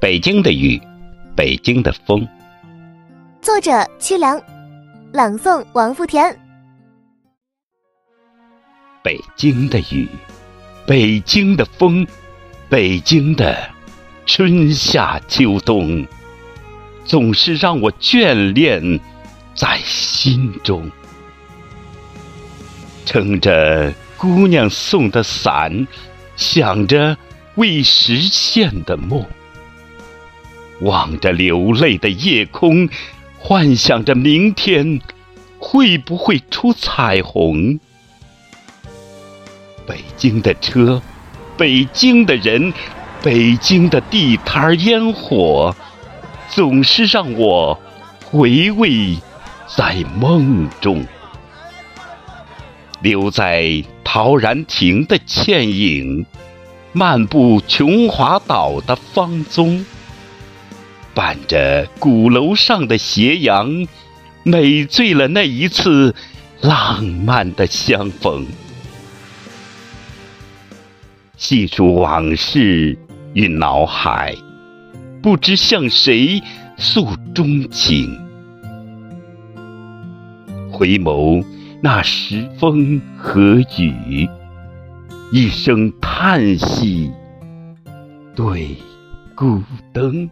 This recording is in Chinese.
北京的雨，北京的风。作者：屈良，朗诵：王富田。北京的雨，北京的风，北京的春夏秋冬，总是让我眷恋在心中。撑着姑娘送的伞，想着未实现的梦。望着流泪的夜空，幻想着明天会不会出彩虹。北京的车，北京的人，北京的地摊烟火，总是让我回味在梦中。留在陶然亭的倩影，漫步琼华岛的芳踪。伴着鼓楼上的斜阳，美醉了那一次浪漫的相逢。细数往事与脑海，不知向谁诉衷情。回眸那时风和雨，一声叹息，对孤灯。